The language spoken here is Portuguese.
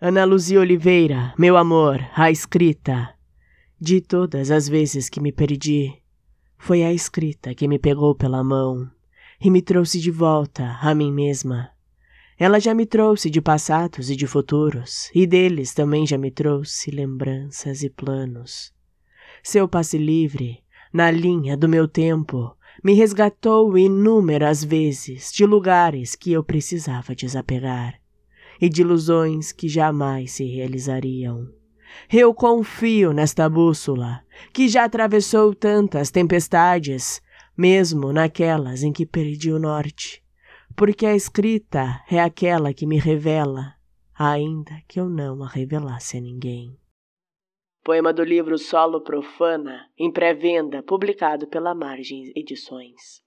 Ana Luzia Oliveira, meu amor, a escrita. De todas as vezes que me perdi, foi a escrita que me pegou pela mão e me trouxe de volta a mim mesma. Ela já me trouxe de passados e de futuros, e deles também já me trouxe lembranças e planos. Seu passe livre, na linha do meu tempo, me resgatou inúmeras vezes de lugares que eu precisava desapegar e de ilusões que jamais se realizariam. Eu confio nesta bússola, que já atravessou tantas tempestades, mesmo naquelas em que perdi o norte, porque a escrita é aquela que me revela, ainda que eu não a revelasse a ninguém. Poema do livro Solo Profana, em pré-venda, publicado pela Margens Edições.